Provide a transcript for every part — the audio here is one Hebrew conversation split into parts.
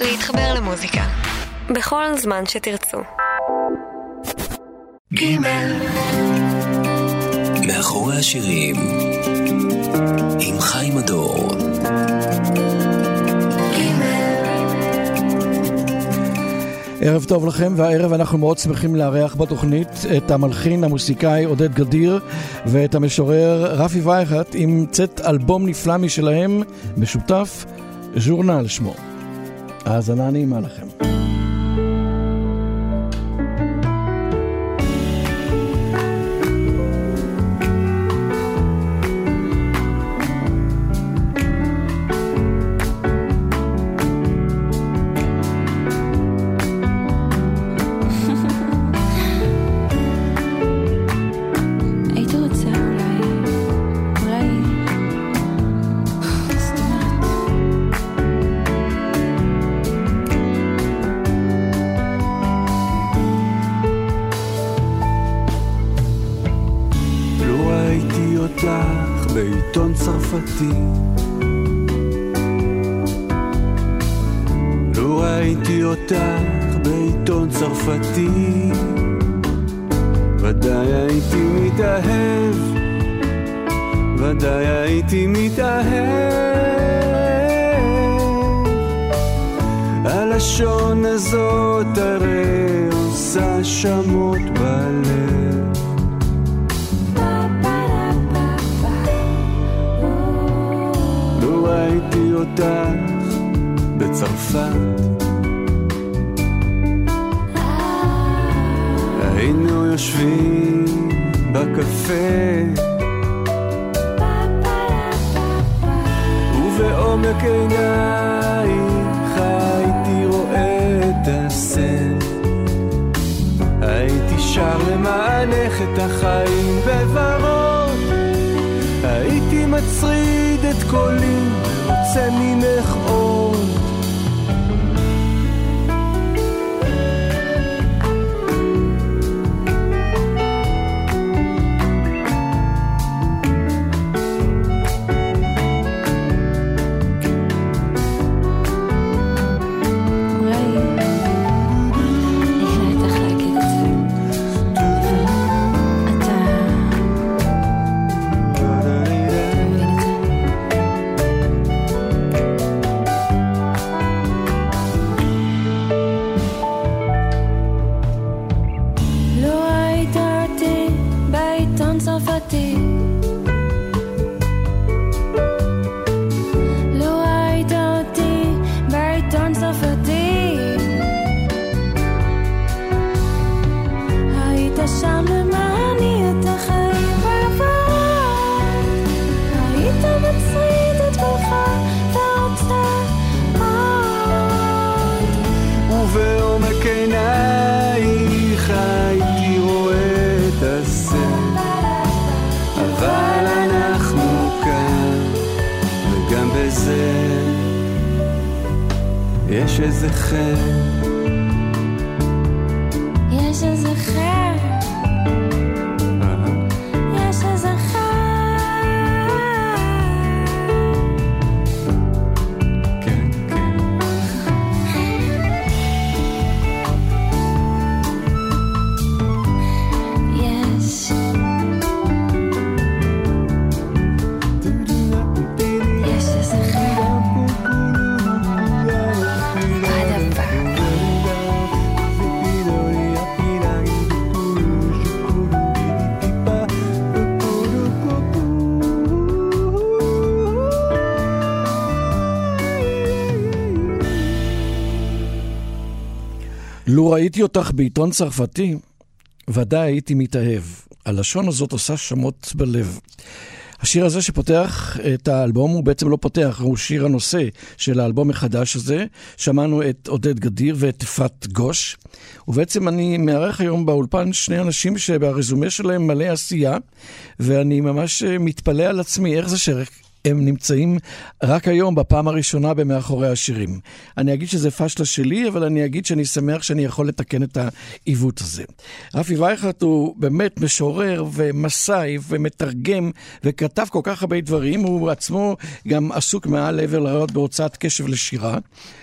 להתחבר למוזיקה. בכל זמן שתרצו. ג' מאחורי השירים עם חיים הדור ערב טוב לכם, והערב אנחנו מאוד שמחים לארח בתוכנית את המלחין המוסיקאי עודד גדיר ואת המשורר רפי וייכט עם צאת אלבום נפלא משלהם, משותף, ז'ורנל שמו. האזנה נעימה לכם. אותך בצרפת. היינו יושבים בקפה. ובעומק עינייך הייתי רואה את הסט הייתי שר למענך את החיים בברות הייתי מצריד את קולי אנסה ממך יש איזה חן. יש איזה חן. לו ראיתי אותך בעיתון צרפתי, ודאי הייתי מתאהב. הלשון הזאת עושה שמות בלב. השיר הזה שפותח את האלבום הוא בעצם לא פותח, הוא שיר הנושא של האלבום החדש הזה. שמענו את עודד גדיר ואת אפרת גוש. ובעצם אני מארח היום באולפן שני אנשים שהרזומה שלהם מלא עשייה, ואני ממש מתפלא על עצמי איך זה הם נמצאים רק היום בפעם הראשונה במאחורי השירים. אני אגיד שזה פשלה שלי, אבל אני אגיד שאני שמח שאני יכול לתקן את העיוות הזה. רפי וייכרט הוא באמת משורר ומסאי ומתרגם וכתב כל כך הרבה דברים, הוא עצמו גם עסוק מעל עבר לרעיון בהוצאת קשב לשירה.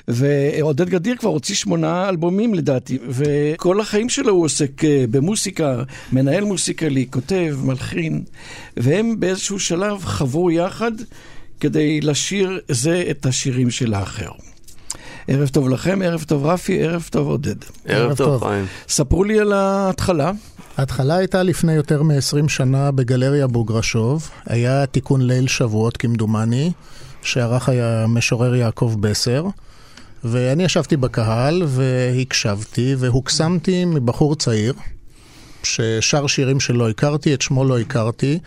ועודד גדיר כבר הוציא שמונה אלבומים לדעתי, וכל החיים שלו הוא עוסק אה, במוסיקה, מנהל מוסיקלי, כותב, מלחין, והם באיזשהו שלב חברו יחד כדי לשיר זה את השירים של האחר. ערב טוב לכם, ערב טוב רפי, ערב טוב עודד. ערב טוב, חיים. ספרו לי על ההתחלה. ההתחלה הייתה לפני יותר מ-20 שנה בגלריה בוגרשוב. היה תיקון ליל שבועות כמדומני, שערך המשורר יעקב בסר. ואני ישבתי בקהל והקשבתי והוקסמתי מבחור צעיר ששר שירים שלא הכרתי, את שמו לא הכרתי,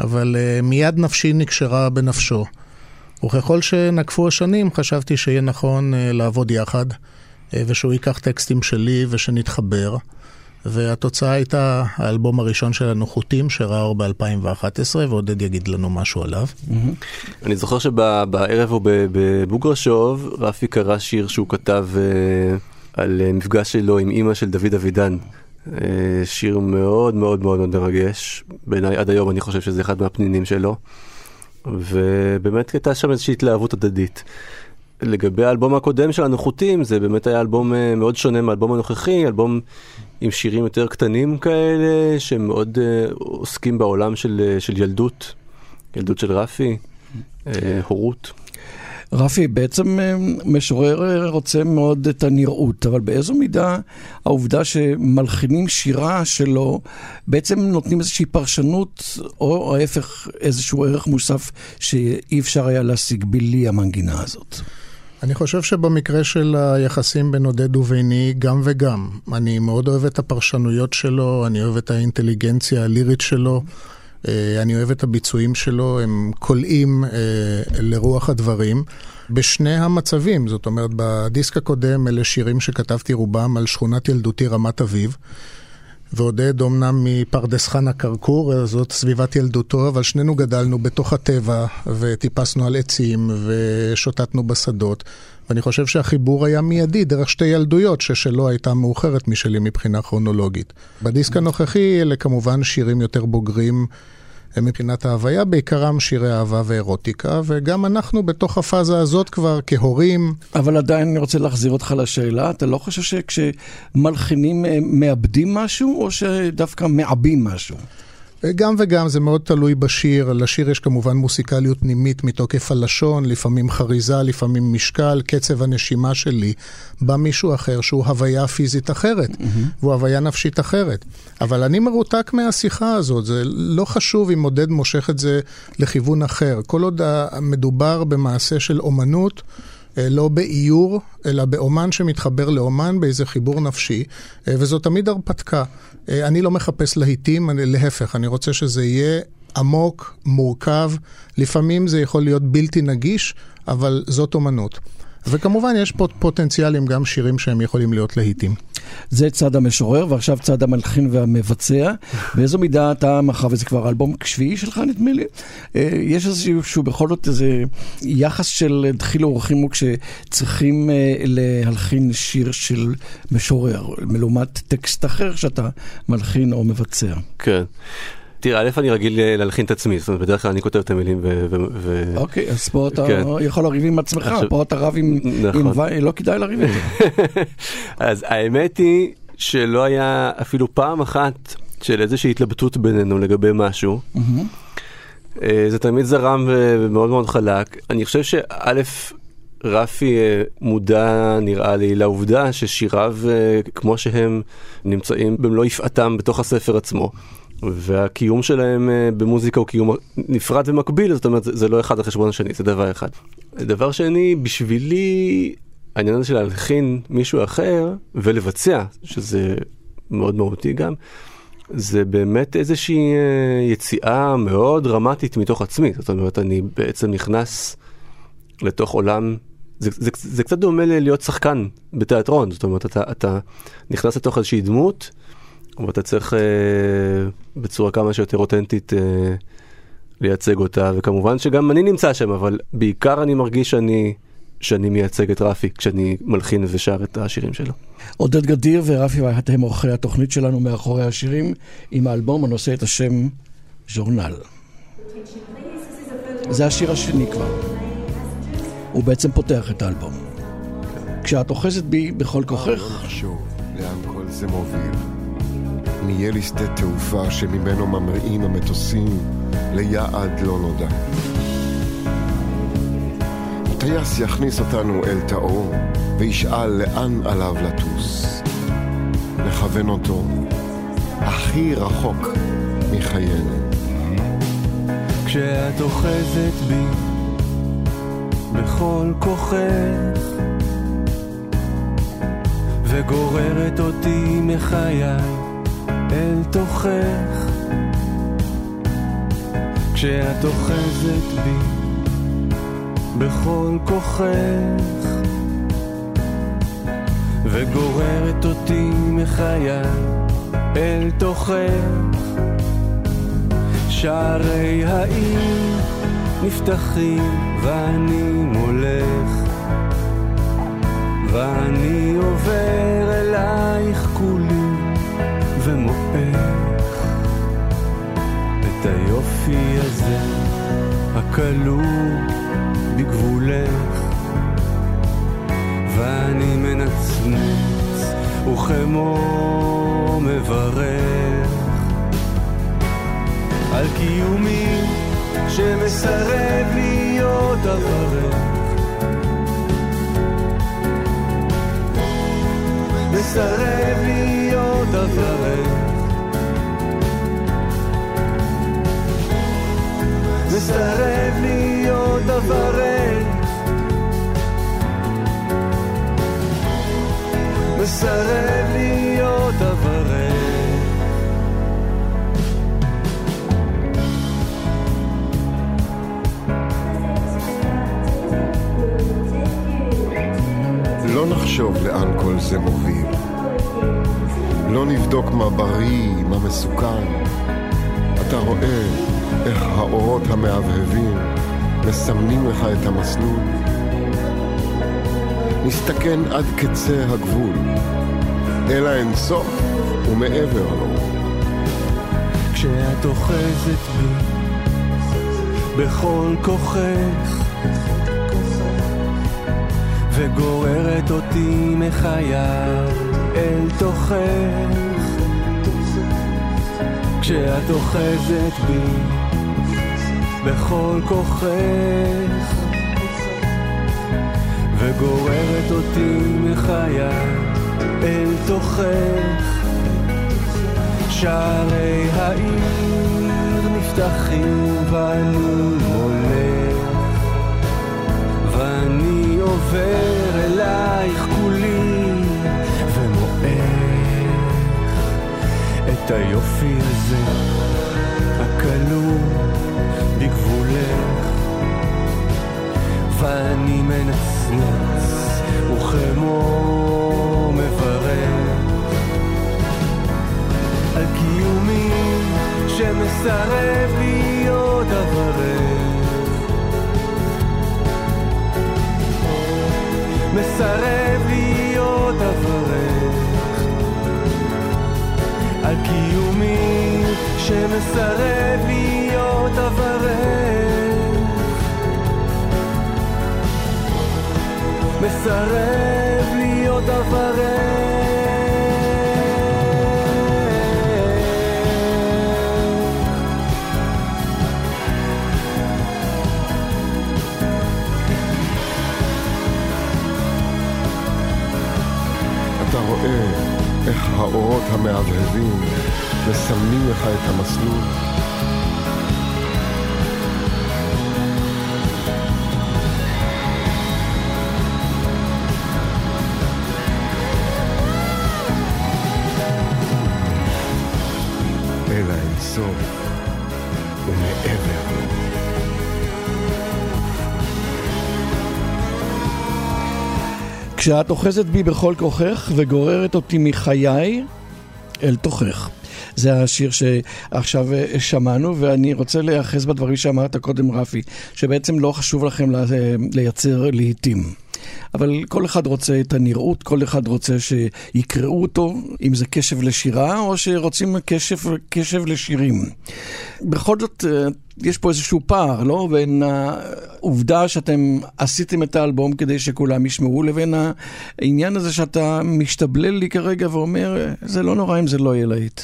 אבל uh, מיד נפשי נקשרה בנפשו. וככל שנקפו השנים חשבתי שיהיה נכון uh, לעבוד יחד, uh, ושהוא ייקח טקסטים שלי ושנתחבר. והתוצאה הייתה האלבום הראשון שלנו, חוטים, שראה אור ב-2011, ועודד יגיד לנו משהו עליו. אני זוכר שבערב או בבוגרשוב, רפי קרא שיר שהוא כתב על מפגש שלו עם אימא של דוד אבידן. שיר מאוד מאוד מאוד מאוד מרגש, בעיניי עד היום אני חושב שזה אחד מהפנינים שלו, ובאמת הייתה שם איזושהי התלהבות הדדית. לגבי האלבום הקודם שלנו, חוטים, זה באמת היה אלבום מאוד שונה מהאלבום הנוכחי, אלבום עם שירים יותר קטנים כאלה, שמאוד uh, עוסקים בעולם של, של ילדות, ילדות של רפי, uh, הורות. רפי, בעצם משורר רוצה מאוד את הנראות, אבל באיזו מידה העובדה שמלחינים שירה שלו, בעצם נותנים איזושהי פרשנות, או ההפך, איזשהו ערך מוסף שאי אפשר היה להשיג בלי המנגינה הזאת. אני חושב שבמקרה של היחסים בין עודד וביני, גם וגם. אני מאוד אוהב את הפרשנויות שלו, אני אוהב את האינטליגנציה הלירית שלו, אה, אני אוהב את הביצועים שלו, הם קולעים אה, לרוח הדברים. בשני המצבים, זאת אומרת, בדיסק הקודם אלה שירים שכתבתי רובם על שכונת ילדותי רמת אביב. ועודד אומנם מפרדס חנה כרכור, זאת סביבת ילדותו, אבל שנינו גדלנו בתוך הטבע וטיפסנו על עצים ושוטטנו בשדות. ואני חושב שהחיבור היה מיידי דרך שתי ילדויות, ששלו הייתה מאוחרת משלי מבחינה כרונולוגית. בדיסק הנוכחי אלה כמובן שירים יותר בוגרים מבחינת ההוויה, בעיקרם שירי אהבה ואירוטיקה, וגם אנחנו בתוך הפאזה הזאת כבר כהורים. אבל עדיין אני רוצה להחזיר אותך לשאלה, אתה לא חושב שכשמלחינים אה, מאבדים משהו, או שדווקא מעבים משהו? גם וגם, זה מאוד תלוי בשיר. לשיר יש כמובן מוסיקליות פנימית מתוקף הלשון, לפעמים חריזה, לפעמים משקל, קצב הנשימה שלי. בא מישהו אחר שהוא הוויה פיזית אחרת, mm-hmm. והוא הוויה נפשית אחרת. אבל אני מרותק מהשיחה הזאת, זה לא חשוב אם עודד מושך את זה לכיוון אחר. כל עוד מדובר במעשה של אומנות, אה, לא באיור, אלא באומן שמתחבר לאומן באיזה חיבור נפשי, אה, וזו תמיד הרפתקה. אה, אני לא מחפש להיטים, אני, להפך, אני רוצה שזה יהיה עמוק, מורכב, לפעמים זה יכול להיות בלתי נגיש, אבל זאת אומנות. וכמובן יש פה פוטנציאלים, גם שירים שהם יכולים להיות להיטים. זה צד המשורר, ועכשיו צד המלחין והמבצע. באיזו מידה אתה, מאחר וזה כבר אלבום שביעי שלך, נדמה לי, אה, יש איזשהו בכל זאת איזה יחס של דחילו ורחימו כשצריכים אה, להלחין שיר של משורר, מלעומת טקסט אחר שאתה מלחין או מבצע. כן. תראה, א', אני רגיל אה, להלחין את עצמי, זאת אומרת, בדרך כלל אני כותב את המילים ו... אוקיי, אז פה אתה כן. יכול לריב עם עצמך, פה אתה רב עם... נכון. לא כדאי לריב עם זה. אז האמת היא שלא היה אפילו פעם אחת של איזושהי התלבטות בינינו לגבי משהו. אה, זה תמיד זרם ומאוד מאוד חלק. אני חושב שא', רפי אה, מודע, נראה לי, לעובדה ששיריו, כמו שהם נמצאים במלוא יפעתם בתוך הספר עצמו. והקיום שלהם אה, במוזיקה הוא קיום נפרד ומקביל, זאת אומרת זה לא אחד על חשבון השני, זה דבר אחד. דבר שני, בשבילי העניין הזה של להלחין מישהו אחר ולבצע, שזה מאוד מהותי גם, זה באמת איזושהי אה, יציאה מאוד דרמטית מתוך עצמי, זאת אומרת אני בעצם נכנס לתוך עולם זה, זה, זה קצת דומה להיות שחקן בתיאטרון, זאת אומרת, אתה, אתה נכנס לתוך איזושהי דמות, ואתה צריך אה, בצורה כמה שיותר אותנטית אה, לייצג אותה, וכמובן שגם אני נמצא שם, אבל בעיקר אני מרגיש שאני, שאני מייצג את רפי כשאני מלחין ושר את השירים שלו. עודד גדיר ורפי הם עורכי התוכנית שלנו מאחורי השירים, עם האלבום הנושא את השם ז'ורנל. זה השיר השני כבר. הוא בעצם פותח את האלבום. כשאת אוחזת בי בכל כוחך, לא נחשוב לאן כל זה מוביל. נהיה לי שדה תעופה שממנו ממריאים המטוסים ליעד לא נודע. הטייס יכניס אותנו אל תאו וישאל לאן עליו לטוס. נכוון אותו הכי רחוק מחיינו. כשאת אוחזת בי בכל כוחך וגוררת אותי מחיי אל תוכך. כשאת אוחזת בי בכל כוחך וגוררת אותי מחיי אל תוכך. שערי העיר נפתחים ואני מולך. ואני עובר אלייך כולי ומואך את היופי הזה הכלוא בגבולך. ואני מנצנץ וכמו מברך. על קיומי שמסרב להיות אברך מסרב להיות אברך מסרב להיות אברך מסרב להיות אברך לא נחשוב לאן כל זה מוביל. לא נבדוק מה בריא, מה מסוכן. אתה רואה איך האורות המהבהבים מסמנים לך את המסלול. נסתכן עד קצה הגבול, אל האינסוף ומעבר לו. כשאת אוחזת בי בכל כוחך וגוררת אותי מחיי אל תוכך. כשאת אוחזת בי בכל כוחך וגוררת אותי מחיי אל תוכך. שערי העיר נפתחים ואני מולך ואני עובר אלייך כולי את היופי הזה הכלוא בגבולך. ואני מנצנץ וכמו מברך. על קיומי שמסרב להיות אברך. מסרב קיומי שמסרב להיות אברך. מסרב להיות אברך. אתה רואה איך האורות המהבהבים מסמנים לך את המסלול. אל האינסוף ומעבר. כשאת אוחזת בי בכל כוחך וגוררת אותי מחיי אל תוכך. זה השיר שעכשיו אה, שמענו, ואני רוצה להיאחז בדברים שאמרת קודם, רפי, שבעצם לא חשוב לכם לייצר לעיתים. אבל כל אחד רוצה את הנראות, כל אחד רוצה שיקראו אותו, אם זה קשב לשירה או שרוצים קשב, קשב לשירים. בכל זאת, אה, יש פה איזשהו פער, לא? בין העובדה שאתם עשיתם את האלבום כדי שכולם ישמעו, לבין העניין הזה שאתה משתבלל לי כרגע ואומר, זה לא נורא אם זה לא יהיה להיט.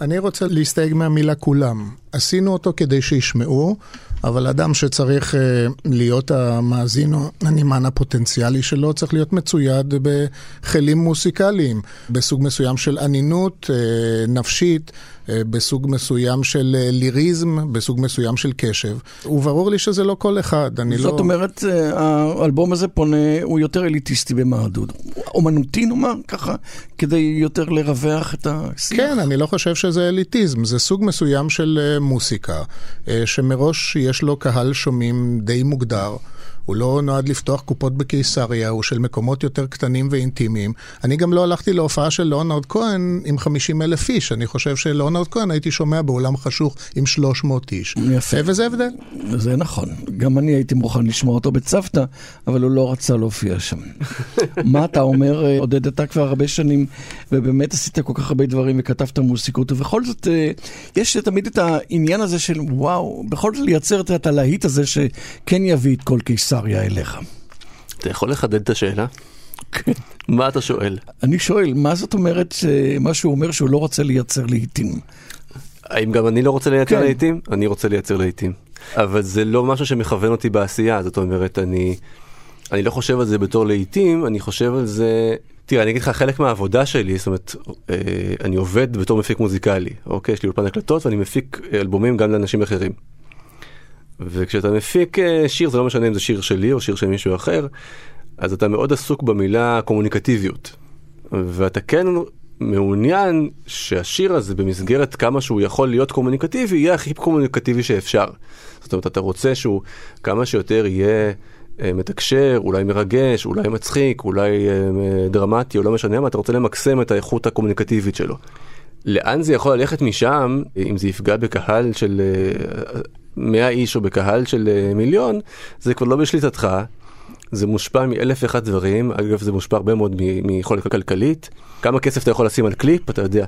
אני רוצה להסתייג מהמילה כולם. עשינו אותו כדי שישמעו, אבל אדם שצריך uh, להיות המאזין או הנמען הפוטנציאלי שלו, צריך להיות מצויד בכלים מוסיקליים, בסוג מסוים של אנינות uh, נפשית. אה, בסוג מסוים של אה, ליריזם, בסוג מסוים של קשב. וברור לי שזה לא כל אחד, אני זאת לא... זאת אומרת, אה, האלבום הזה פונה, הוא יותר אליטיסטי במעדוד. אומנותי נאמר ככה, כדי יותר לרווח את השיח. כן, אני לא חושב שזה אליטיזם, זה סוג מסוים של מוסיקה, שמראש יש לו קהל שומעים די מוגדר. הוא לא נועד לפתוח קופות בקיסריה, הוא של מקומות יותר קטנים ואינטימיים. אני גם לא הלכתי להופעה של ליאונרד כהן עם 50 אלף איש, אני חושב שליאונרד כהן הייתי שומע באולם חשוך עם 300 איש. יפה. וזה הבדל. זה נכון. גם אני הייתי מוכן לשמוע אותו בצוותא, אבל הוא לא רצה להופיע שם. מה אתה אומר, אה, עודד, אתה כבר הרבה שנים, ובאמת עשית כל כך הרבה דברים וכתבת מוסיקות, ובכל זאת, אה, יש תמיד את העניין הזה של וואו, בכל זאת לייצר את הלהיט הזה שכן יביא את כל קיסריה. קיסריה אליך. אתה יכול לחדד את השאלה? כן. מה אתה שואל? אני שואל, מה זאת אומרת, מה שהוא אומר שהוא לא רוצה לייצר לעיתים? האם גם אני לא רוצה לייצר כן. לעיתים? אני רוצה לייצר לעיתים. אבל זה לא משהו שמכוון אותי בעשייה, זאת אומרת, אני, אני לא חושב על זה בתור לעיתים, אני חושב על זה... תראה, אני אגיד לך, חלק מהעבודה שלי, זאת אומרת, אה, אני עובד בתור מפיק מוזיקלי, אוקיי? יש לי אולפן הקלטות ואני מפיק אלבומים גם לאנשים אחרים. וכשאתה מפיק אה, שיר, זה לא משנה אם זה שיר שלי או שיר של מישהו אחר, אז אתה מאוד עסוק במילה קומוניקטיביות. ואתה כן מעוניין שהשיר הזה במסגרת כמה שהוא יכול להיות קומוניקטיבי, יהיה הכי קומוניקטיבי שאפשר. זאת אומרת, אתה רוצה שהוא כמה שיותר יהיה אה, מתקשר, אולי מרגש, אולי מצחיק, אולי אה, דרמטי, או לא משנה מה, אתה רוצה למקסם את האיכות הקומוניקטיבית שלו. לאן זה יכול ללכת משם, אם זה יפגע בקהל של 100 איש או בקהל של אה, מיליון, זה כבר לא בשליטתך. זה מושפע מאלף ואחד דברים, אגב זה מושפע הרבה מאוד מיכולת כלכלית. כמה כסף אתה יכול לשים על קליפ, אתה יודע.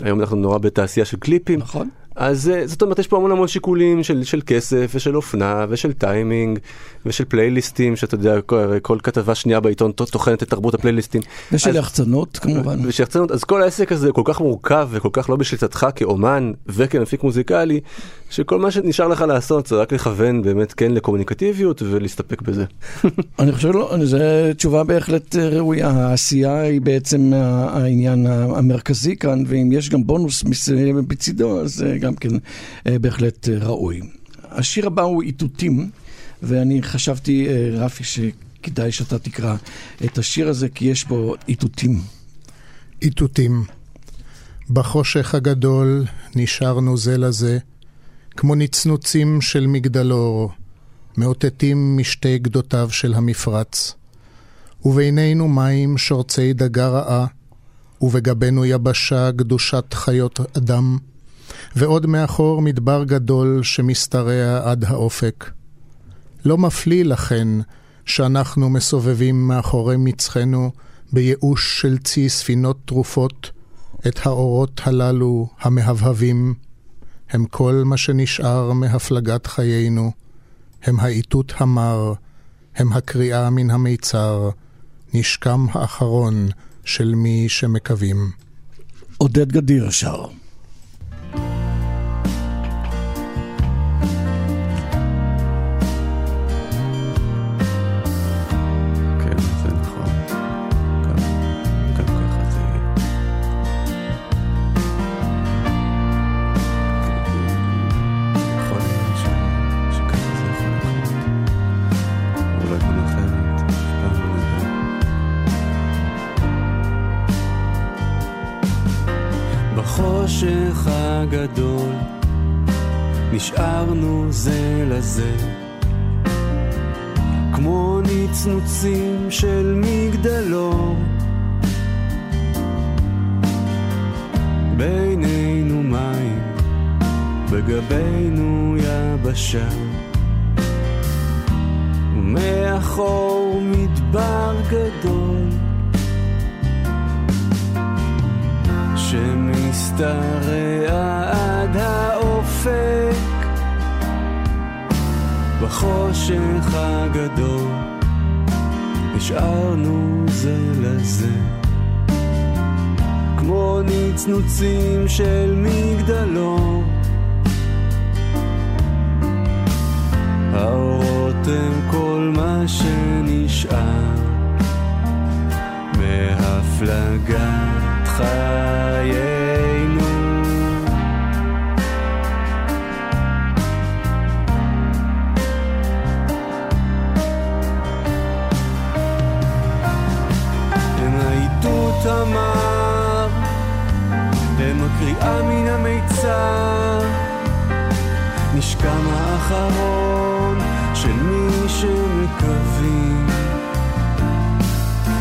היום אנחנו נורא בתעשייה של קליפים. נכון. אז אה, זאת אומרת, יש פה המון המון שיקולים של, של כסף ושל אופנה ושל טיימינג ושל פלייליסטים, שאתה יודע, כל, כל כתבה שנייה בעיתון טוחנת את תרבות הפלייליסטים. ושל יחצנות כמובן. ושל יחצנות, אז כל העסק הזה כל כך מורכב וכל כך לא בשליטתך כאומן וכמפיק מוזיקלי, שכל מה שנשאר לך לעשות זה רק לכוון באמת כן לקומוניקטיביות ולהסתפק בזה. אני חושב לא, זו תשובה בהחלט אה, ראויה, העשייה היא בעצם העניין המרכזי כאן, ואם יש גם בונוס מצידו, אז אה, גם כן אה, בהחלט ראוי. השיר הבא הוא איתותים, ואני חשבתי, רפי, שכדאי שאתה תקרא את השיר הזה, כי יש בו איתותים. איתותים. בחושך הגדול נשארנו זה לזה. כמו נצנוצים של מגדלור, מאותתים משתי גדותיו של המפרץ. ובינינו מים שורצי דגה רעה, ובגבנו יבשה גדושת חיות אדם, ועוד מאחור מדבר גדול שמשתרע עד האופק. לא מפליא לכן שאנחנו מסובבים מאחורי מצחנו בייאוש של צי ספינות תרופות את האורות הללו המהבהבים. הם כל מה שנשאר מהפלגת חיינו, הם האיתות המר, הם הקריאה מן המיצר, נשקם האחרון של מי שמקווים. עודד גדיר שר. הגדול, נשארנו זה לזה, כמו נצנוצים של מגדלור. בינינו בגבינו יבשה. ומאחור מדבר גדול שמשתרע עד האופק. בחושך הגדול נשארנו זה לזה. כמו נצנוצים של מגדלור. האורות הם כל מה שנשאר מהפלגת חיינו הם הקריאה מן המיצר, נשכם האחרון של מי שמקווים.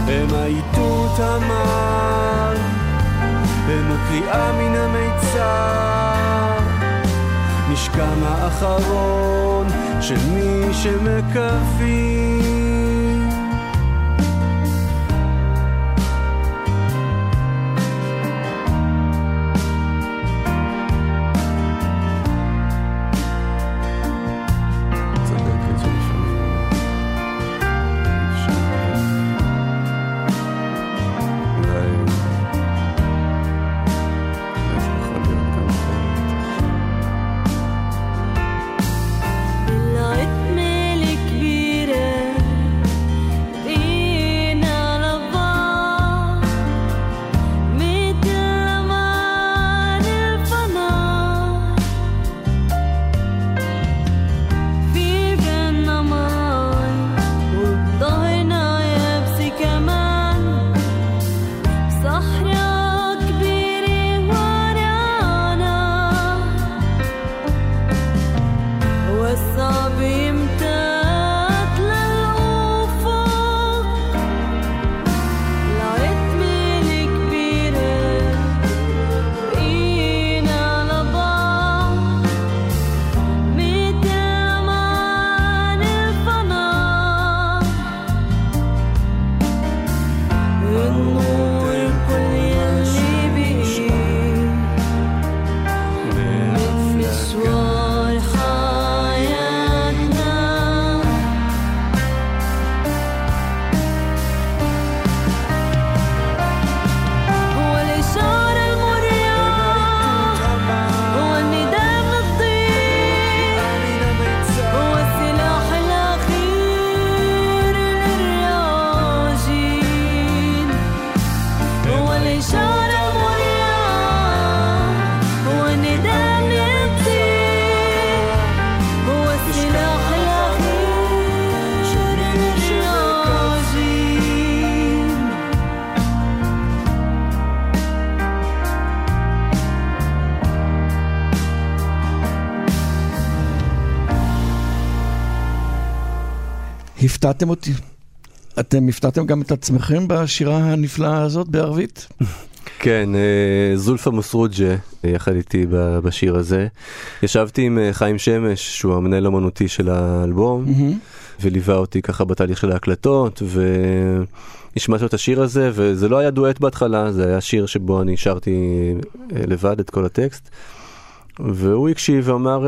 הם העידות המר, הם הקריאה מן המיצר, נשכם האחרון של מי שמקווים. הפתעתם אותי. אתם הפתעתם גם את עצמכם בשירה הנפלאה הזאת בערבית? כן, אה, זולפה מסרוג'ה אה, יחד איתי בשיר הזה. ישבתי עם אה, חיים שמש, שהוא המנהל האמנותי של האלבום, וליווה אותי ככה בתהליך של ההקלטות, והשמעתי את השיר הזה, וזה לא היה דואט בהתחלה, זה היה שיר שבו אני שרתי לבד את כל הטקסט, והוא הקשיב ואמר,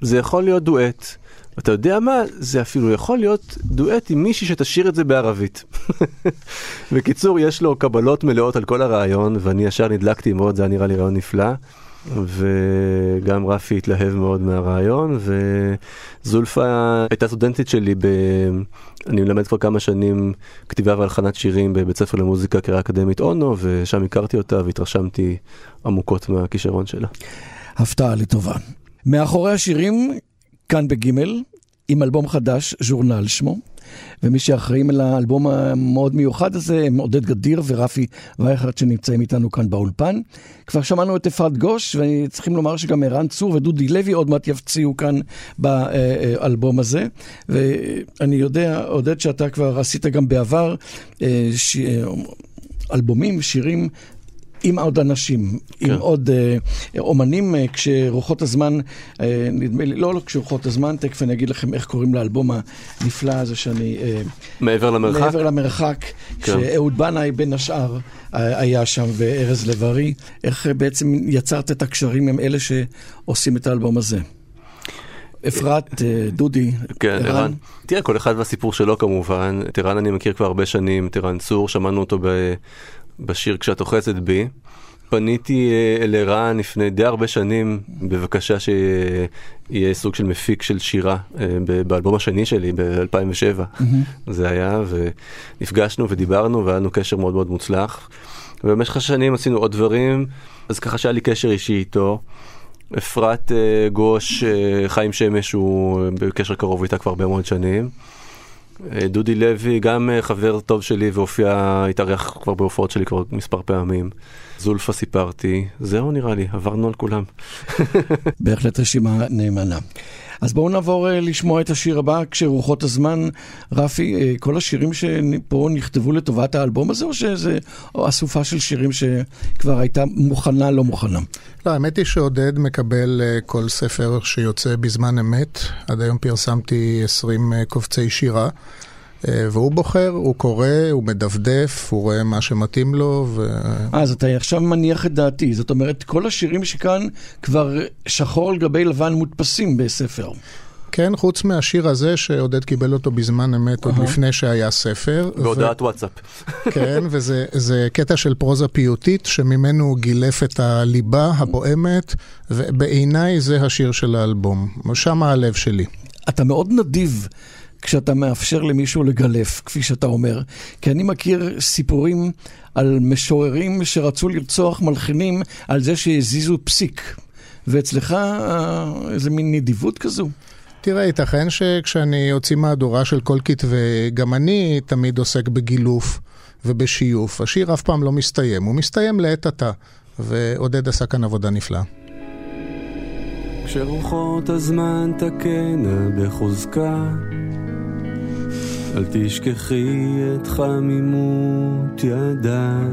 זה יכול להיות דואט. אתה יודע מה? זה אפילו יכול להיות דואט עם מישהי שתשאיר את זה בערבית. בקיצור, יש לו קבלות מלאות על כל הרעיון, ואני ישר נדלקתי מאוד, זה היה נראה לי רעיון נפלא. וגם רפי התלהב מאוד מהרעיון, וזולפה הייתה סטודנטית שלי, ב... אני מלמד כבר כמה שנים כתיבה והלחנת שירים בבית ספר למוזיקה קריאה אקדמית אונו, ושם הכרתי אותה והתרשמתי עמוקות מהכישרון שלה. הפתעה לטובה. מאחורי השירים, כאן בגימל, עם אלבום חדש, ז'ורנל שמו, ומי שאחראים על האלבום המאוד מיוחד הזה הם עודד גדיר ורפי וייכרד שנמצאים איתנו כאן באולפן. כבר שמענו את אפרת גוש, וצריכים לומר שגם ערן צור ודודי לוי עוד מעט יפציעו כאן באלבום הזה. ואני יודע, עודד, שאתה כבר עשית גם בעבר אה, ש... אלבומים, שירים עם עוד אנשים, כן. עם עוד אה, אומנים, אה, כשרוחות הזמן, אה, נדמה לי, לא, לא כשרוחות הזמן, תכף אני אגיד לכם איך קוראים לאלבום הנפלא הזה שאני... אה, מעבר למרחק? מעבר למרחק, כן. כשאהוד בנאי בין השאר אה, היה שם, וארז לב-ארי, איך אה, בעצם יצרת את הקשרים עם אלה שעושים את האלבום הזה? אפרת, אה, דודי, כן, ערן. תראה, כל אחד והסיפור שלו כמובן. את ערן אני מכיר כבר הרבה שנים, את ערן צור, שמענו אותו ב- בשיר כשאת אוחזת בי. פניתי אה, אל ערן לפני די הרבה שנים בבקשה שיהיה סוג של מפיק של שירה אה, באלבום השני שלי ב-2007 זה היה ונפגשנו ודיברנו והיה לנו קשר מאוד מאוד מוצלח. ובמשך השנים עשינו עוד דברים אז ככה שהיה לי קשר אישי איתו. אפרת אה, גוש, חיים שמש הוא בקשר קרוב איתה כבר הרבה מאוד שנים. אה, דודי לוי, גם אה, חבר טוב שלי והופיע, התארח כבר בהופעות שלי כבר מספר פעמים. זולפה סיפרתי, זהו נראה לי, עברנו על כולם. בהחלט רשימה נאמנה. אז בואו נעבור אה, לשמוע את השיר הבא, כשרוחות הזמן, רפי, אה, כל השירים שפה נכתבו לטובת האלבום הזה, או שזה או אסופה של שירים שכבר הייתה מוכנה, לא מוכנה? לא, האמת היא שעודד מקבל אה, כל ספר שיוצא בזמן אמת. עד היום פרסמתי 20 אה, קובצי שירה. אה, והוא בוחר, הוא קורא, הוא מדפדף, הוא רואה מה שמתאים לו, ו... אה, אז אתה עכשיו מניח את דעתי. זאת אומרת, כל השירים שכאן כבר שחור על גבי לבן מודפסים בספר. כן, חוץ מהשיר הזה שעודד קיבל אותו בזמן אמת, עוד. לפני שהיה ספר. בהודעת וואטסאפ. כן, וזה זה קטע של פרוזה פיוטית, שממנו הוא גילף את הליבה הפועמת, ובעיניי זה השיר של האלבום. שם הלב שלי. אתה מאוד נדיב כשאתה מאפשר למישהו לגלף, כפי שאתה אומר. כי אני מכיר סיפורים על משוררים שרצו לרצוח מלחינים על זה שהזיזו פסיק. ואצלך אה, איזה מין נדיבות כזו. תראה, ייתכן שכשאני אוציא מהדורה של כל כתבי, גם אני תמיד עוסק בגילוף ובשיוף. השיר אף פעם לא מסתיים, הוא מסתיים לעת עתה, ועודד עשה כאן עבודה נפלאה. כשרוחות הזמן תקנה בחוזקה, אל תשכחי את חמימות ידיי,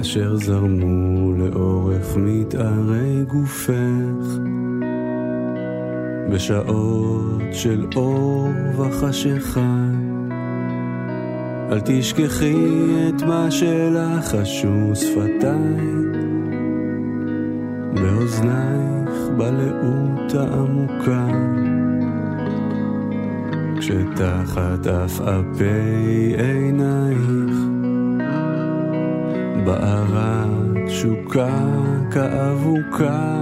אשר זרמו לאורך מתארי גופך, בשעות של אור וחשיכה. אל תשכחי את מה שלחשו שפתיי. באוזנייך בלאות העמוקה כשתחת עפעפי עינייך. בערה תשוקה כאבוקה.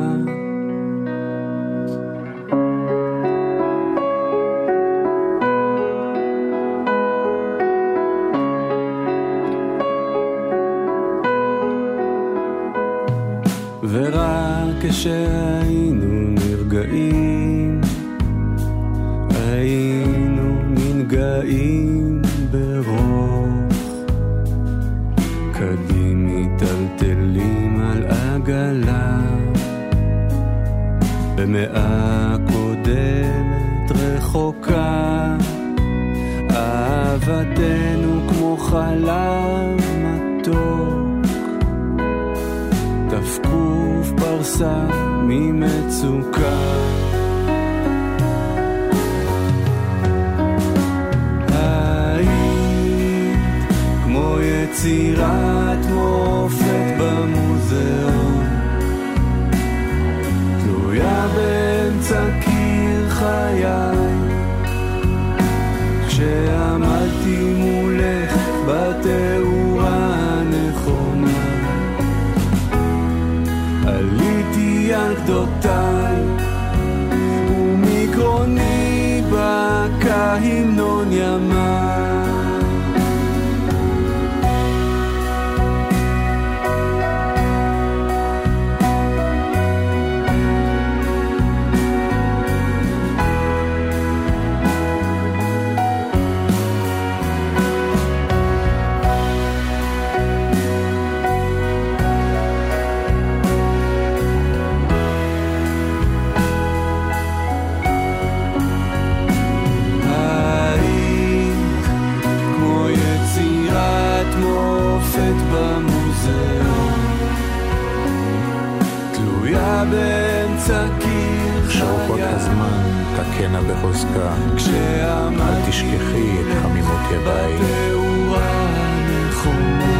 ורק כשהיינו רחוקה, אהבתנו כמו חלב מתוק. תפקוף פרסה ממצוקה. היית כמו יצירת מופת במוזיאון, בתאורה הנכונה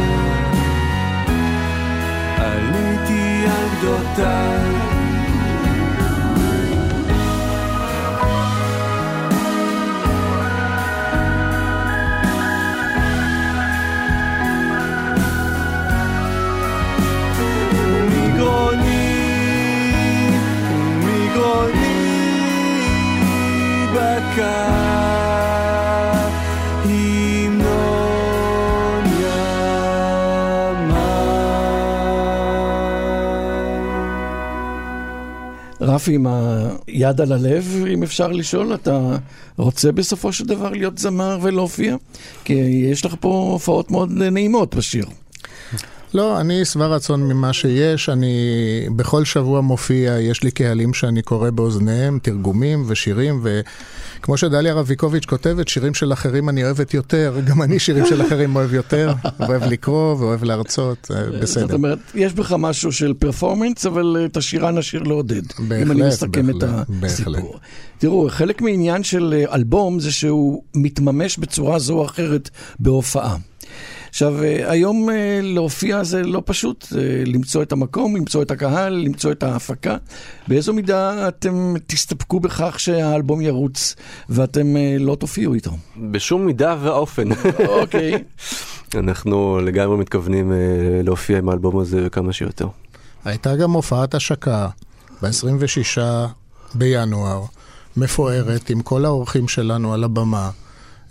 עליתי על גדותיי רפי, עם היד על הלב, אם אפשר לשאול, אתה רוצה בסופו של דבר להיות זמר ולהופיע? כי יש לך פה הופעות מאוד נעימות בשיר. לא, אני שבע רצון ממה שיש, אני בכל שבוע מופיע, יש לי קהלים שאני קורא באוזניהם, תרגומים ושירים, וכמו שדליה רביקוביץ' כותבת, שירים של אחרים אני אוהבת יותר, גם אני שירים של אחרים אוהב יותר, אוהב לקרוא ואוהב להרצות, אה, זאת בסדר. אומרת, יש בך משהו של פרפורמנס, אבל אה, את השירה נשאיר לעודד. אם אני מסכם את הסיפור. תראו, חלק מעניין של אה, אלבום זה שהוא מתממש בצורה זו או אחרת בהופעה. עכשיו, אה, היום אה, להופיע זה לא פשוט, אה, למצוא את המקום, למצוא את הקהל, למצוא את ההפקה. באיזו מידה אתם תסתפקו בכך שהאלבום ירוץ ואתם לא תופיעו איתו? בשום מידה ואופן. אוקיי. אנחנו לגמרי מתכוונים להופיע עם האלבום הזה כמה שיותר. הייתה גם הופעת השקה ב-26 בינואר, מפוארת, עם כל האורחים שלנו על הבמה.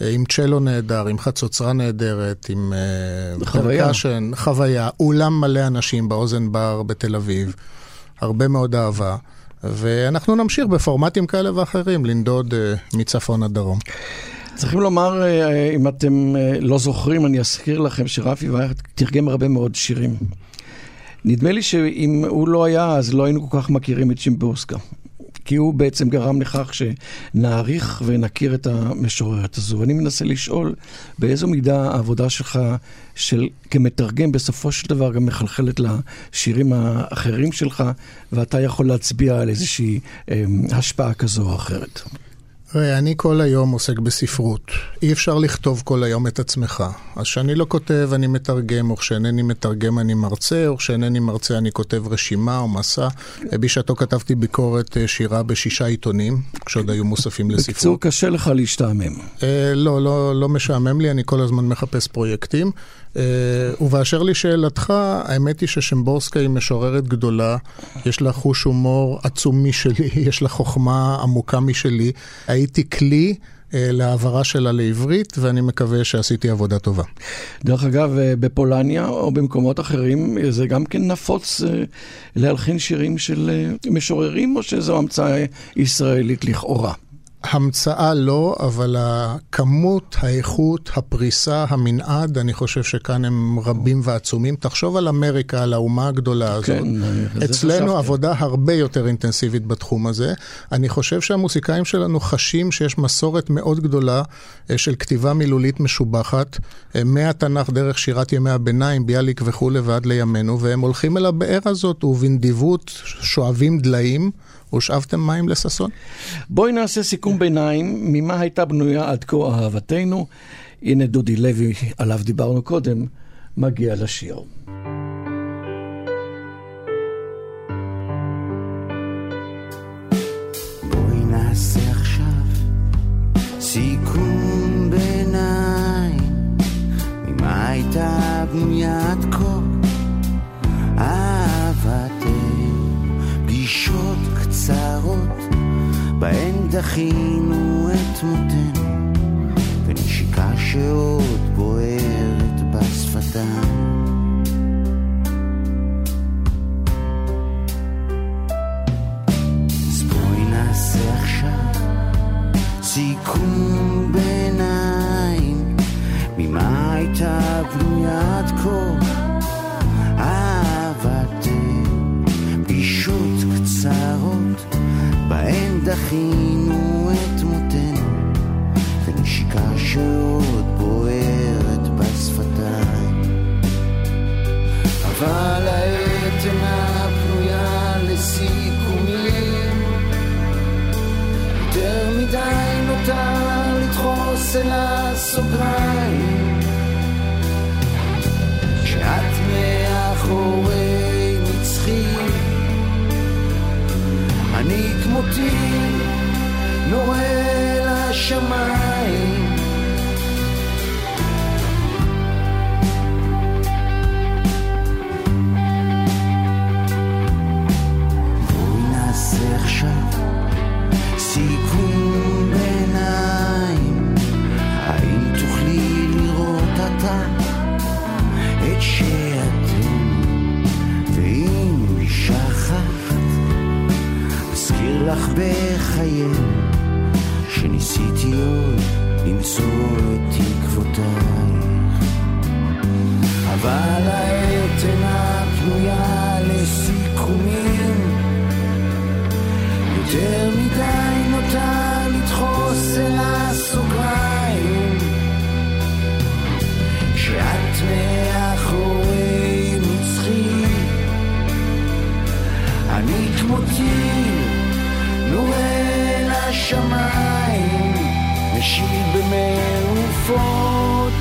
אה, עם צ'לו נהדר, עם חצוצרה נהדרת, עם אה, חוויה. פרקשן, חוויה, אולם מלא אנשים באוזן בר בתל אביב, הרבה מאוד אהבה, ואנחנו נמשיך בפורמטים כאלה ואחרים לנדוד אה, מצפון עד דרום. צריכים לומר, אם אתם לא זוכרים, אני אזכיר לכם שרפי וייכט תרגם הרבה מאוד שירים. נדמה לי שאם הוא לא היה, אז לא היינו כל כך מכירים את שימבורסקה. כי הוא בעצם גרם לכך שנעריך ונכיר את המשוררת הזו. ואני מנסה לשאול, באיזו מידה העבודה שלך של כמתרגם בסופו של דבר גם מחלחלת לשירים האחרים שלך, ואתה יכול להצביע על איזושהי אה, השפעה כזו או אחרת. ראה, אני כל היום עוסק בספרות. אי אפשר לכתוב כל היום את עצמך. אז כשאני לא כותב, אני מתרגם, או כשאינני מתרגם, אני מרצה, או כשאינני מרצה, אני כותב רשימה או מסע. בשעתו כתבתי ביקורת אה, שירה בשישה עיתונים, כשעוד היו מוספים לספרות. בקיצור, קשה לך להשתעמם. אה, לא, לא, לא משעמם לי, אני כל הזמן מחפש פרויקטים. אה, ובאשר לשאלתך, האמת היא ששמבורסקה היא משוררת גדולה, יש לה חוש הומור עצום משלי, יש לה חוכמה עמוקה משלי. הייתי כלי אה, להעברה שלה לעברית, ואני מקווה שעשיתי עבודה טובה. דרך אגב, אה, בפולניה או במקומות אחרים, זה גם כן נפוץ אה, להלחין שירים של אה, משוררים, או שזו המצאה ישראלית לכאורה? המצאה לא, אבל הכמות, האיכות, הפריסה, המנעד, אני חושב שכאן הם רבים ועצומים. תחשוב על אמריקה, על האומה הגדולה הזאת. כן, אה, זה אצלנו חשבתי. עבודה הרבה יותר אינטנסיבית בתחום הזה. אני חושב שהמוסיקאים שלנו חשים שיש מסורת מאוד גדולה אה, של כתיבה מילולית משובחת, אה, מהתנ"ך דרך שירת ימי הביניים, ביאליק וכולי ועד לימינו, והם הולכים אל הבאר הזאת ובנדיבות שואבים דליים. ושאבתם מים לששון? בואי נעשה סיכום ביניים ממה הייתה בנויה עד כה אהבתנו. הנה דודי לוי, עליו דיברנו קודם, מגיע לשיר. דחינו את מותנו ונשיקה שעוד בוערת בשפתיים אל לך בחיינו שניסיתי עוד למצוא את תקוותייך אבל העת אינה פנויה לסיכומים יותר מדי נוטה לדחוס אל הסוגריים. כשאת מאחורי משיב במעופות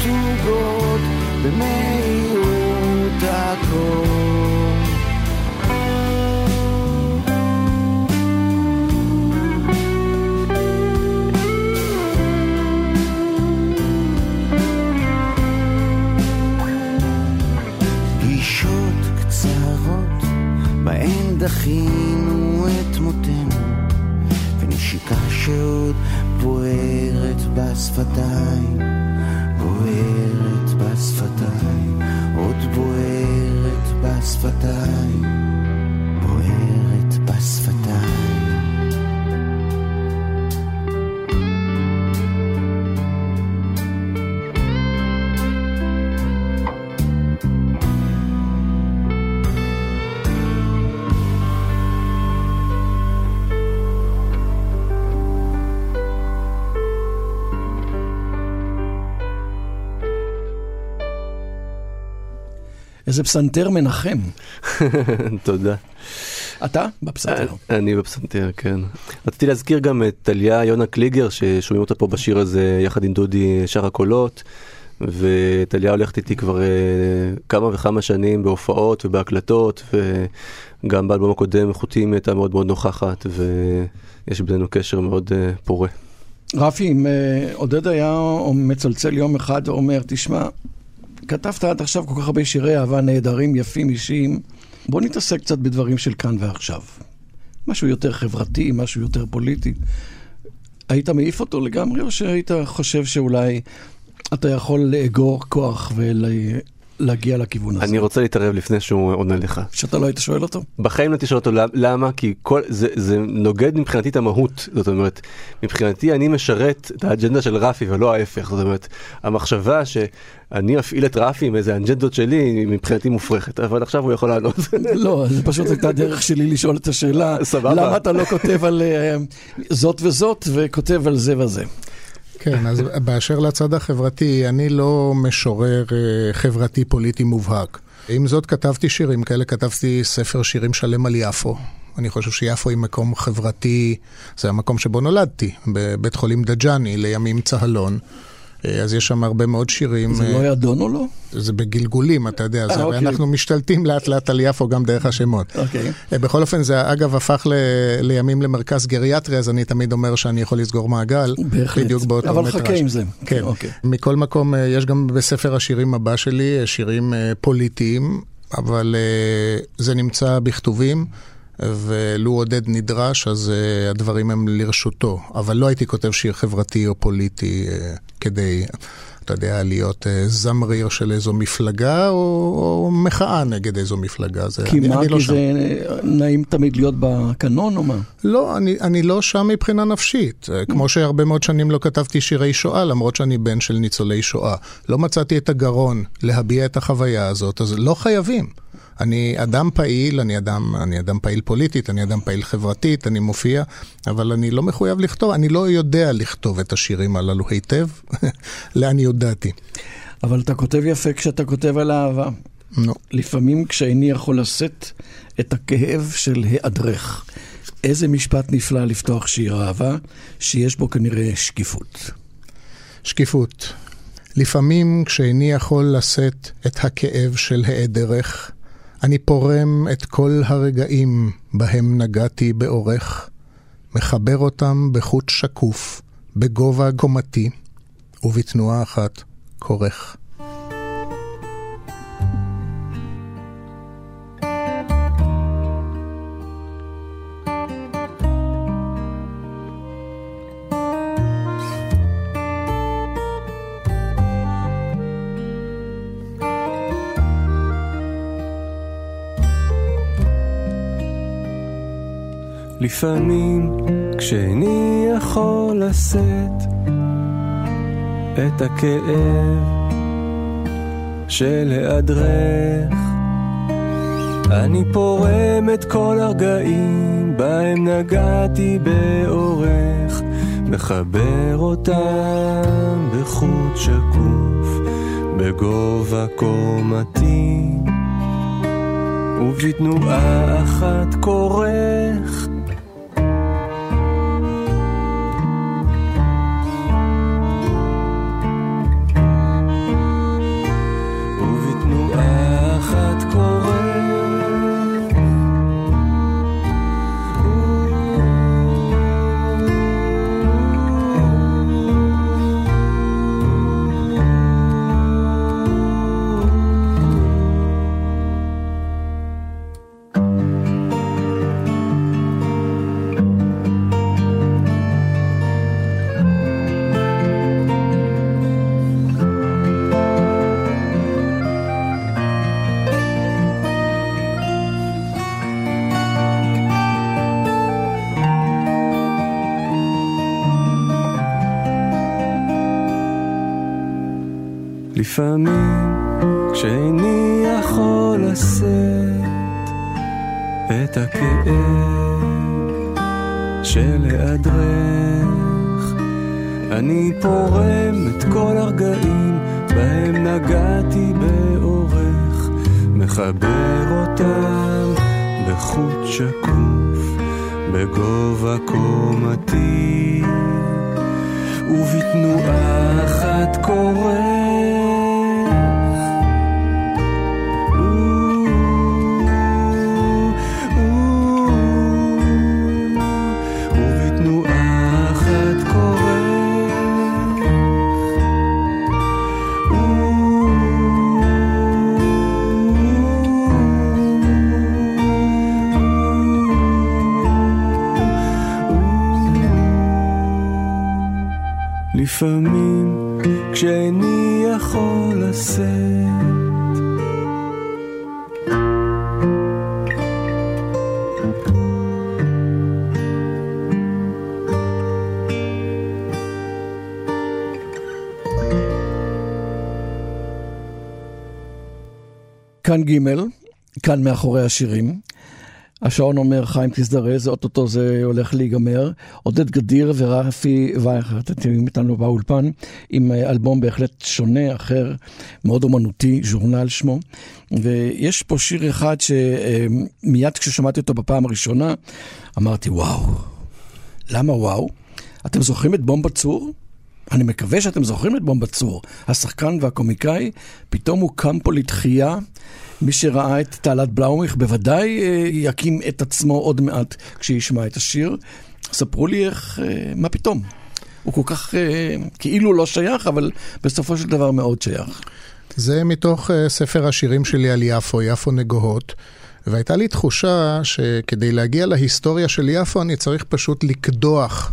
עוגות במהירות הכל. בהן דחינו את מותנו ונשיקה שעוד בוערת בשפתיים בוערת בשפתיים עוד בוערת בשפתיים איזה פסנתר מנחם. תודה. אתה בפסנתר. אני בפסנתר, כן. רציתי להזכיר גם את טליה יונה קליגר, ששומעים אותה פה בשיר הזה יחד עם דודי שר הקולות. וטליה הולכת איתי כבר אה, כמה וכמה שנים בהופעות ובהקלטות, וגם באלבום הקודם איכותיים הייתה מאוד מאוד נוכחת, ויש בינינו קשר מאוד אה, פורה. רפי, אם אה, עודד היה מצלצל יום אחד ואומר, תשמע, כתבת עד עכשיו כל כך הרבה שירי אהבה נהדרים, יפים, אישיים, בוא נתעסק קצת בדברים של כאן ועכשיו. משהו יותר חברתי, משהו יותר פוליטי. היית מעיף אותו לגמרי, או שהיית חושב שאולי אתה יכול לאגור כוח ולהגיע לכיוון הזה? אני רוצה להתערב לפני שהוא עונה לך. שאתה לא היית שואל אותו? בחיים לא תשאל אותו למ- למה, כי כל, זה, זה נוגד מבחינתי את המהות, זאת אומרת, מבחינתי אני משרת את האג'נדה של רפי ולא ההפך, זאת אומרת, המחשבה שאני אפעיל את רפי עם איזה אג'נדות שלי, מבחינתי מופרכת, אבל עכשיו הוא יכול לענות. לא, זה פשוט הייתה דרך שלי לשאול את השאלה, סבבה. למה אתה לא כותב על אה, זאת וזאת וכותב על זה וזה? כן, אז באשר לצד החברתי, אני לא משורר אה, חברתי פוליטי מובהק. עם זאת, כתבתי שירים כאלה, כתבתי ספר שירים שלם על יפו. אני חושב שיפו היא מקום חברתי, זה המקום שבו נולדתי, בבית חולים דג'אני, לימים צהלון. אה, אז יש שם הרבה מאוד שירים. זה אה, לא היה דון או לא? זה בגלגולים, אתה יודע, זה, אוקיי. אנחנו משתלטים לאט לאט על יפו גם דרך השמות. אוקיי. אה, בכל אופן, זה אגב הפך ל, לימים למרכז גריאטרי, אז אני תמיד אומר שאני יכול לסגור מעגל. בהחלט. בדיוק באותו אבל מטראז'. חכה עם זה. כן. אוקיי. מכל מקום, אה, יש גם בספר השירים הבא שלי אה, שירים אה, פוליטיים, אבל אה, זה נמצא בכתובים. ולו עודד נדרש, אז uh, הדברים הם לרשותו. אבל לא הייתי כותב שיר חברתי או פוליטי uh, כדי, אתה יודע, להיות uh, זמריר של איזו מפלגה או, או מחאה נגד איזו מפלגה. זה, כי אני, מה, אני לא כי שם. זה נעים תמיד להיות בקנון או מה? לא, אני, אני לא שם מבחינה נפשית. כמו שהרבה מאוד שנים לא כתבתי שירי שואה, למרות שאני בן של ניצולי שואה. לא מצאתי את הגרון להביע את החוויה הזאת, אז לא חייבים. אני אדם פעיל, אני אדם, אני אדם פעיל פוליטית, אני אדם פעיל חברתית, אני מופיע, אבל אני לא מחויב לכתוב, אני לא יודע לכתוב את השירים הללו היטב, לעניות דעתי. אבל אתה כותב יפה כשאתה כותב על אהבה. נו. לפעמים כשאיני יכול לשאת את הכאב של היעדרך. איזה משפט נפלא לפתוח שיר אהבה, שיש בו כנראה שקיפות. שקיפות. לפעמים כשאיני יכול לשאת את הכאב של היעדרך, אני פורם את כל הרגעים בהם נגעתי באורך, מחבר אותם בחוט שקוף, בגובה קומתי, ובתנועה אחת כורך. לפעמים כשאיני יכול לשאת את הכאב של היעדרך אני פורם את כל הרגעים בהם נגעתי באורך מחבר אותם בחוט שקוף בגובה קומתי. ובתנועה אחת כורך לפעמים כאן מאחורי השירים. השעון אומר, חיים תזדרז, אוטוטו זה הולך להיגמר. עודד גדיר ורפי וייכרט, אתם איתנו באולפן, עם אלבום בהחלט שונה, אחר, מאוד אומנותי, ז'ורנל שמו. ויש פה שיר אחד שמיד כששמעתי אותו בפעם הראשונה, אמרתי, וואו. למה וואו? אתם זוכרים את בומבה צור? אני מקווה שאתם זוכרים את בומבה צור, השחקן והקומיקאי, פתאום הוא קם פה לתחייה. מי שראה את תעלת בלאומיך בוודאי אה, יקים את עצמו עוד מעט כשישמע את השיר. ספרו לי איך, אה, מה פתאום? הוא כל כך אה, כאילו לא שייך, אבל בסופו של דבר מאוד שייך. זה מתוך ספר השירים שלי על יפו, יפו נגוהות. והייתה לי תחושה שכדי להגיע להיסטוריה של יפו אני צריך פשוט לקדוח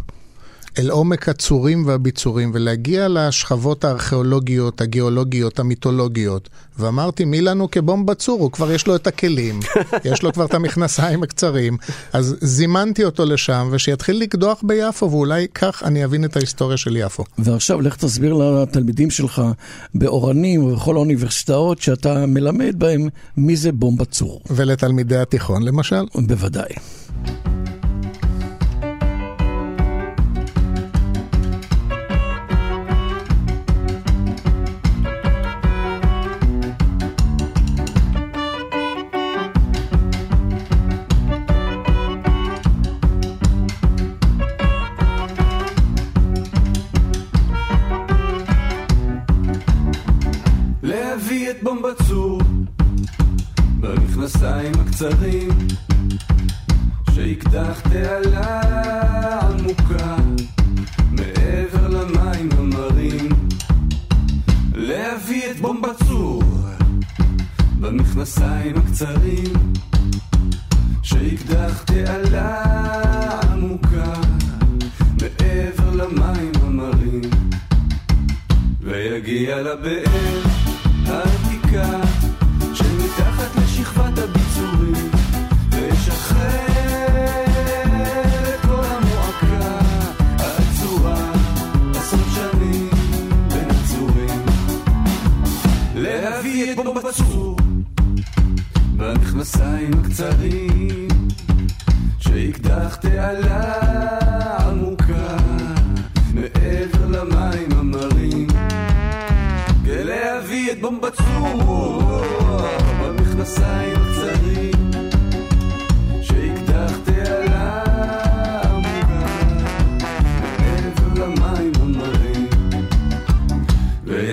אל עומק הצורים והביצורים ולהגיע לשכבות הארכיאולוגיות, הגיאולוגיות, המיתולוגיות. ואמרתי, מי לנו כבומבה צור? הוא כבר יש לו את הכלים, יש לו כבר את המכנסיים הקצרים. אז זימנתי אותו לשם, ושיתחיל לקדוח ביפו, ואולי כך אני אבין את ההיסטוריה של יפו. ועכשיו לך תסביר לתלמידים שלך באורנים ובכל האוניברסיטאות שאתה מלמד בהם מי זה בומבה צור. ולתלמידי התיכון למשל? בוודאי.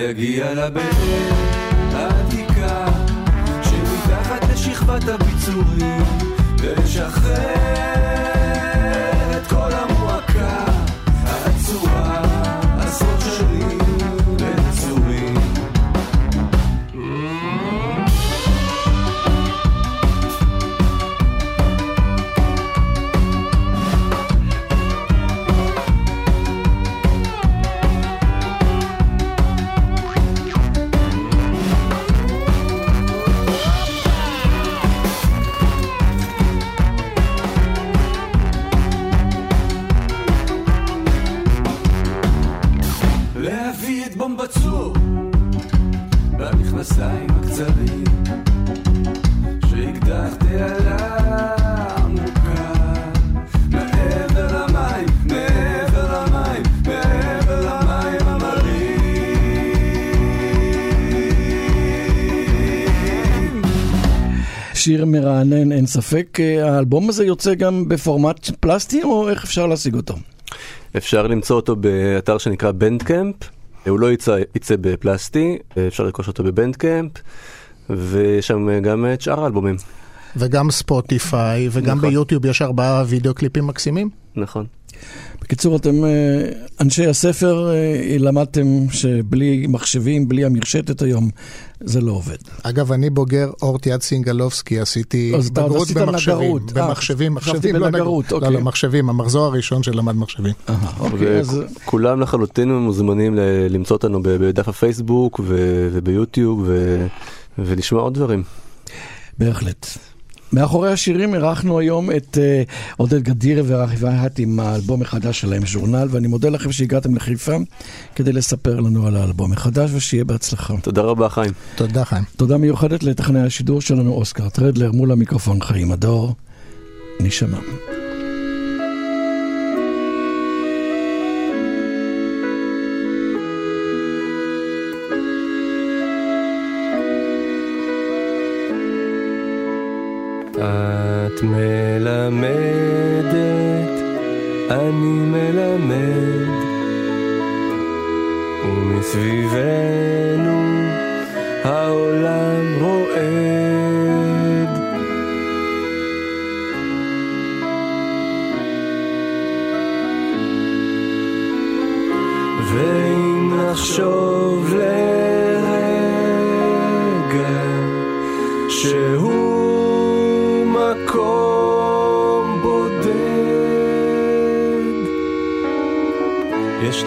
ויגיע לבאר העתיקה שמתחת לשכבת הביצורים וישחרר מרענן, אין ספק. אה, האלבום הזה יוצא גם בפורמט פלסטי, או איך אפשר להשיג אותו? אפשר למצוא אותו באתר שנקרא בנדקמפ, הוא לא יצא, יצא בפלסטי, אפשר לרכוש אותו בבנדקמפ, ויש שם גם את שאר האלבומים. וגם ספוטיפיי, וגם נכון. ביוטיוב יש ארבעה וידאו קליפים מקסימים. נכון. בקיצור, אתם אה, אנשי הספר, אה, למדתם שבלי מחשבים, בלי המרשתת היום, זה לא עובד. אגב, אני בוגר אורט יד סינגלובסקי, עשיתי בגרות במחשבים. נגרות. אה, במחשבים, מחשבים, לא נגרות. אוקיי. לא, לא, מחשבים, המחזור הראשון שלמד מחשבים. אוקיי, אז וכולם לחלוטין מוזמנים למצוא אותנו בדף הפייסבוק וביוטיוב ולשמוע עוד דברים. בהחלט. מאחורי השירים אירחנו היום את אה, עודד גדיר ורחי והט עם האלבום החדש שלהם, ז'ורנל, ואני מודה לכם שהגעתם לחיפה כדי לספר לנו על האלבום החדש, ושיהיה בהצלחה. תודה רבה חיים. תודה, חיים. תודה מיוחדת לטכנאי השידור שלנו, אוסקר טרדלר, מול המיקרופון חיים הדור. נשמע. את מלמדת, אני מלמד, ומסביבנו העולם רועד. ואם נחשוב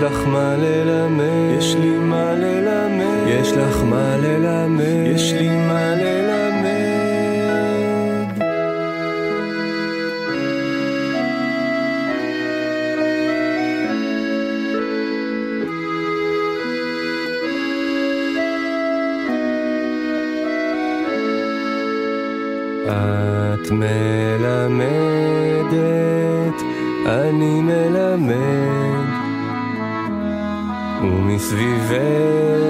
לך מה ללמד, יש לי מה ללמד, יש לך מה ללמד, יש לי מה ללמד. את מלמדת, אני מלמד, ומסביבנו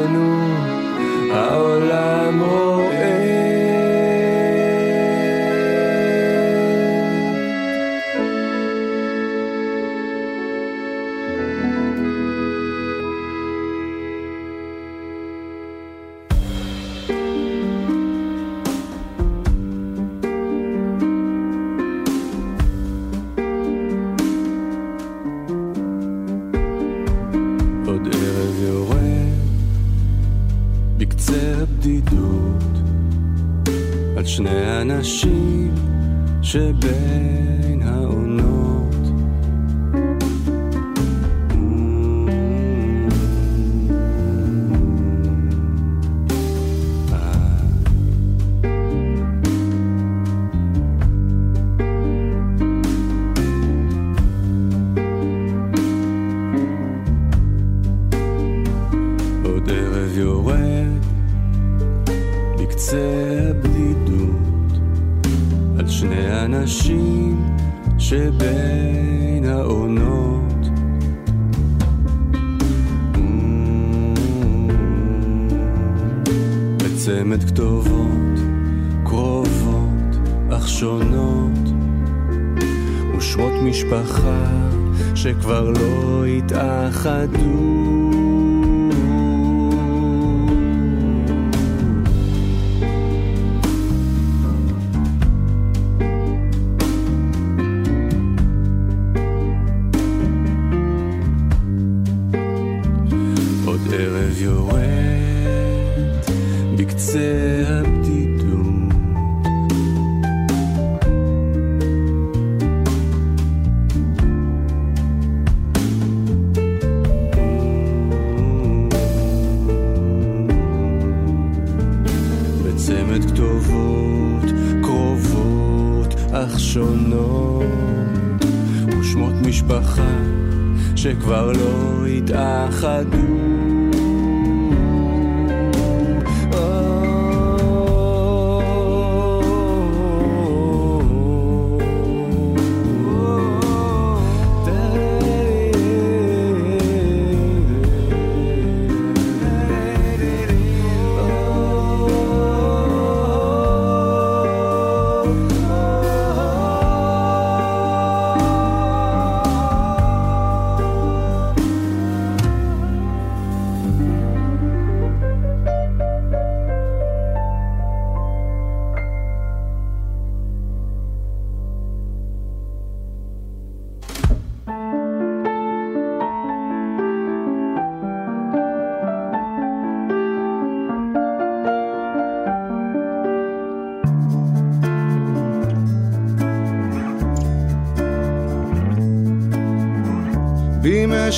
בקצה הבדידות. בצמד כתובות קרובות אך שונות ושמות משפחה שכבר לא התאחדו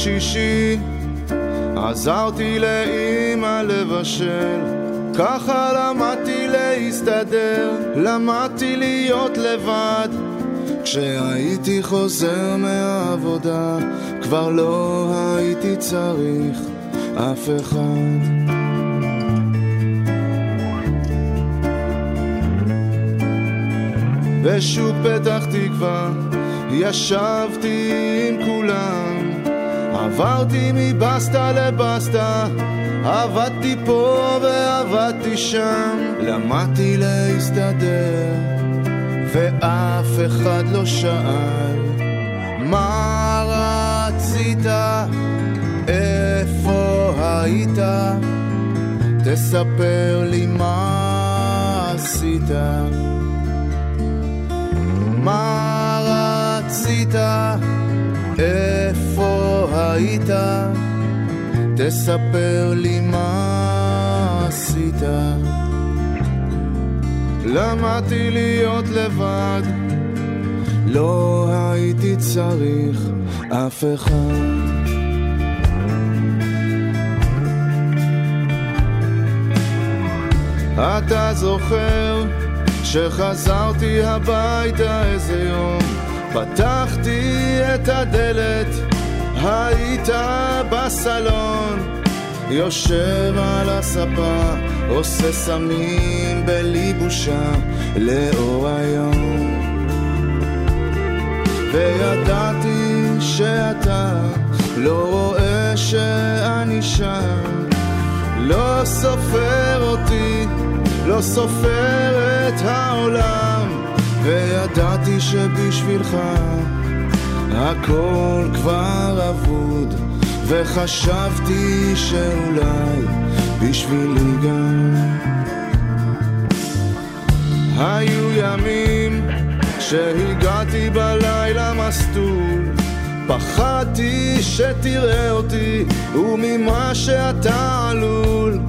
שישי עזרתי לאימא לבשל ככה למדתי להסתדר, למדתי להיות לבד. כשהייתי חוזר מהעבודה כבר לא הייתי צריך אף אחד. בשוק פתח תקווה ישבתי עם כולם עברתי מבסטה לבסטה עבדתי פה ועבדתי שם למדתי להסתדר ואף אחד לא שאל מה רצית? איפה היית? תספר לי מה עשית מה רצית? איפה היית? תספר לי מה עשית. למדתי להיות לבד, לא הייתי צריך אף אחד. אתה זוכר שחזרתי הביתה איזה יום פתחתי את הדלת, היית בסלון יושב על הספה, עושה סמים בלי בושה לאור היום. וידעתי שאתה לא רואה שאני שם. לא סופר אותי, לא סופר את העולם. וידעתי שבשבילך הכל כבר אבוד וחשבתי שאולי בשבילי גם היו ימים שהגעתי בלילה מסטול פחדתי שתראה אותי וממה שאתה עלול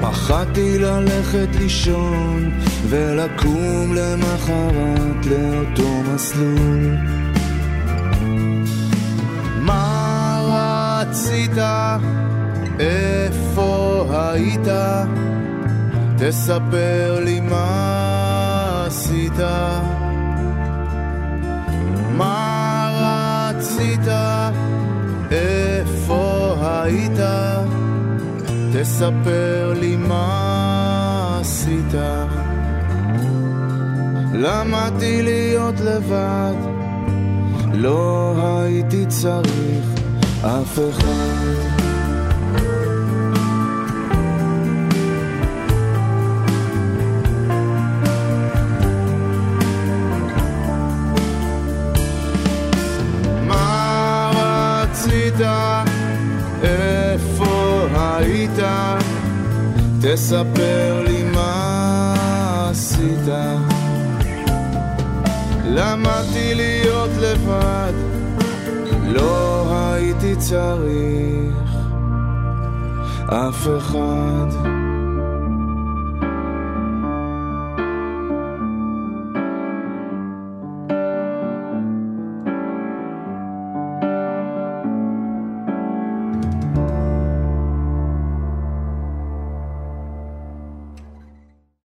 פחדתי ללכת לישון ולקום למחרת לאותו מסלול. רצית? איפה היית? תספר לי מה עשית. מה רצית? איפה היית? תספר לי מה עשית. למדתי להיות לבד, לא הייתי צריך אף אחד. איפה היית? תספר לי מה עשית. למדתי להיות לבד, לא הייתי צריך אף אחד.